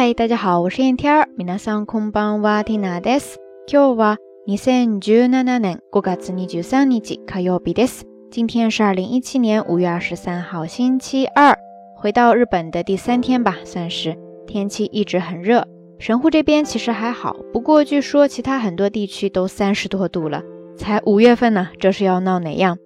嗨，大家好，我是燕天儿。皆さんこんばんは、ティナです。今日は二千十七年五月二十三日火曜日です。今天是二零一七年五月二十三号，星期二。回到日本的第三天吧，算是天气一直很热。神户这边其实还好，不过据说其他很多地区都三十多度了。才五月份呢，这是要闹哪样？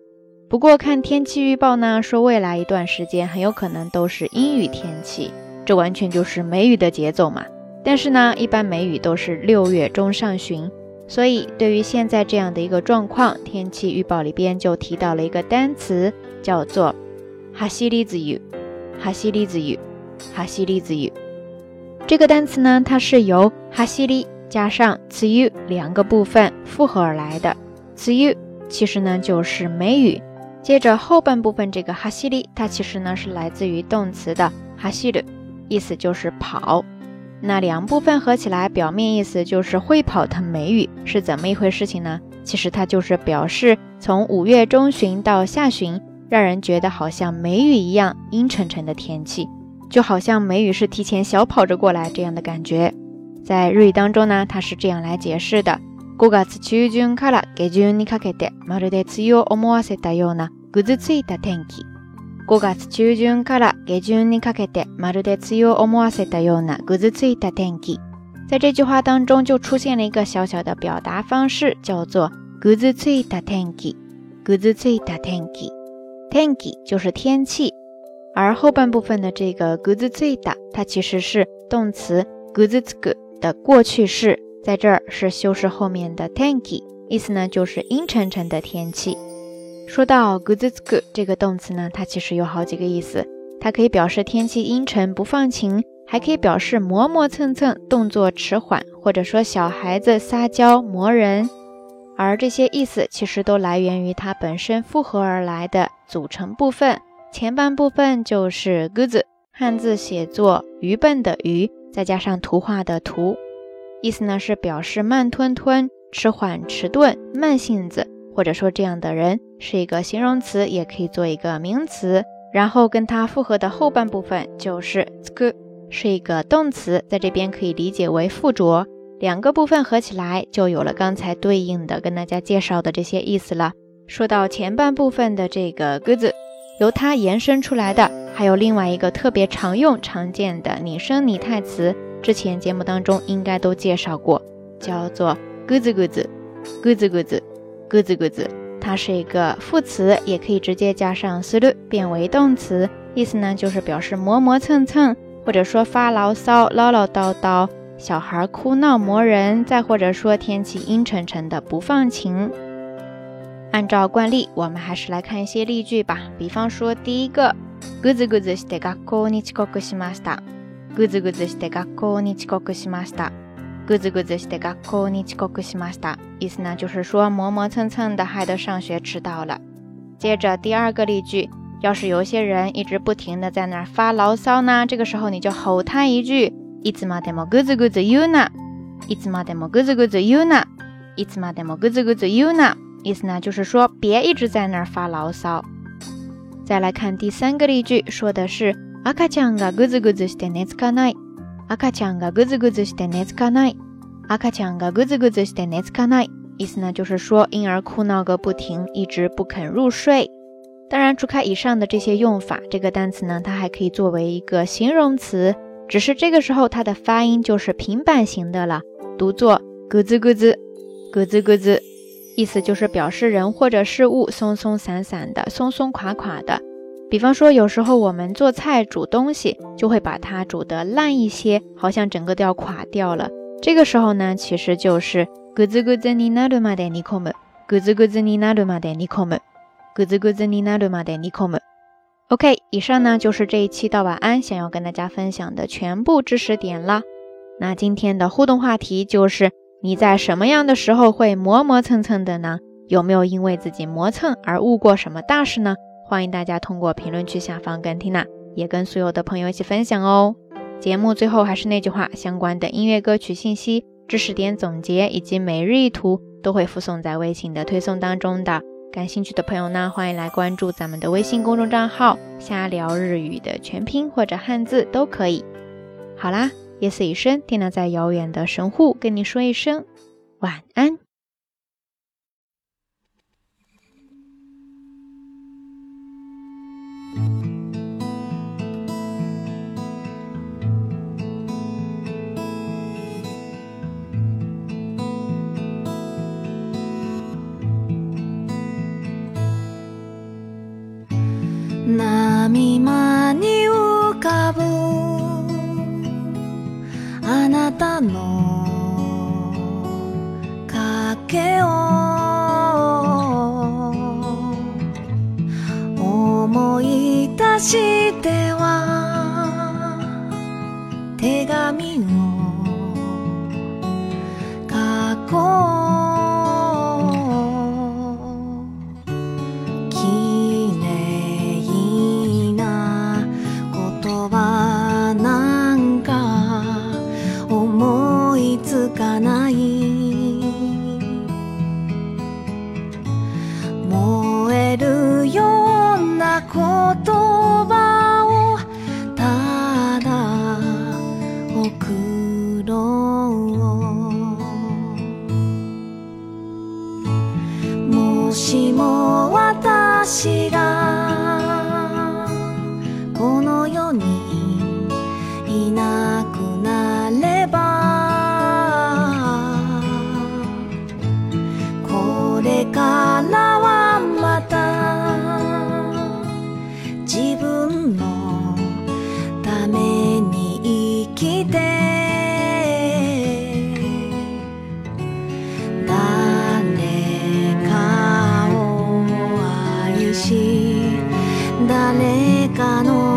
不过看天气预报呢，说未来一段时间很有可能都是阴雨天气。 这完全就是梅雨的节奏嘛！但是呢，一般梅雨都是六月中上旬，所以对于现在这样的一个状况，天气预报里边就提到了一个单词，叫做哈西里子雨，哈西里子雨，哈西里子雨。这个单词呢，它是由哈西里加上词语两个部分复合而来的。词语其实呢就是梅雨，接着后半部分这个哈西里，它其实呢是来自于动词的哈西里。意思就是跑，那两部分合起来，表面意思就是会跑的梅雨是怎么一回事情呢？其实它就是表示从五月中旬到下旬，让人觉得好像梅雨一样阴沉沉的天气，就好像梅雨是提前小跑着过来这样的感觉。在日语当中呢，它是这样来解释的：五月中旬から下旬にかけて、まるで梅雨を思わせたようなぐずついた天気。 5月中旬から下旬にかけて、まるで梅雨を思わせたようなぐずついた天気。在这句话当中就出现了一个小小的表达方式，叫做ぐずついた天気。ぐずついた天気。天気就是天气，而后半部分的这个ぐずついた，它其实是动词ぐずつく的过去式，在这儿是修饰后面的天気，意思呢就是阴沉沉的天气。 说到 guzutsu 这个动词呢，它其实有好几个意思。它可以表示天气阴沉不放晴，还可以表示磨磨蹭蹭、动作迟缓，或者说小孩子撒娇磨人。而这些意思其实都来源于它本身复合而来的组成部分。前半部分就是 guz，汉字写作愚笨的愚，再加上图画的图，意思呢是表示慢吞吞、迟缓迟钝、慢性子。或者说这样的人是一个形容词，也可以做一个名词。然后跟它复合的后半部分就是 sku，是一个动词，在这边可以理解为附着。两个部分合起来就有了刚才对应的跟大家介绍的这些意思了。说到前半部分的这个鸽子，由它延伸出来的还有另外一个特别常用常见的拟声拟态词，之前节目当中应该都介绍过，叫做鸽子鸽子，鸽子鸽子。咯吱咯吱，它是一个副词，也可以直接加上 sulu 变为动词，意思呢就是表示磨磨蹭蹭，或者说发牢骚、唠唠叨叨，小孩哭闹磨人，再或者说天气阴沉沉的不放晴。按照惯例，我们还是来看一些例句吧。比方说第一个，咯吱咯吱して学校に遅刻しました。咯吱咯吱して学校に遅刻しました。 咯吱咯吱して学校に遅刻しました。意思呢，就是说磨磨蹭蹭的，害得上学迟到了。接着第二个例句，要是有些人一直不停的在那儿发牢骚呢，这个时候你就吼他一句：いつまでもぐずぐず言うな。いつまでもぐずぐず言うな。いつまでもぐずぐず言うな。意思呢，就是说别一直在那儿发牢骚。再来看第三个例句，说的是赤ちゃんがぐずぐずして寝つかない。 赤ちゃんがぐずぐずして寝つかない。赤ちゃんがぐずぐずして寝つかない。意思呢，就是说婴儿哭闹个不停，一直不肯入睡。当然，除开以上的这些用法，这个单词呢，它还可以作为一个形容词，只是这个时候它的发音就是平板型的了，读作咯吱咯吱，咯吱咯吱，意思就是表示人或者事物松松散散的、松松垮垮的。 比方说，有时候我们做菜煮东西，就会把它煮得烂一些，好像整个都要垮掉了。这个时候呢，其实就是咕滋咕滋尼那鲁玛的尼科姆，咕滋咕滋尼那鲁玛的尼科姆，咕滋咕滋尼那鲁玛的尼科姆。OK，以上呢就是这一期到晚安想要跟大家分享的全部知识点啦。那今天的互动话题就是：你在什么样的时候会磨磨蹭蹭的呢？有没有因为自己磨蹭而误过什么大事呢？欢迎大家通过评论区下方跟缇娜，也跟所有的朋友一起分享哦。节目最后还是那句话，相关的音乐歌曲信息、知识点总结以及每日一图都会附送在微信的推送当中的。感兴趣的朋友呢，欢迎来关注咱们的微信公众账号“瞎聊日语”的全拼或者汉字都可以。好啦，夜色已深，天娜在遥远的神户跟你说一声晚安。たの。影を。思い出しては。手紙をかない。燃えるような言葉をただ送ろう。もしも私が誰かの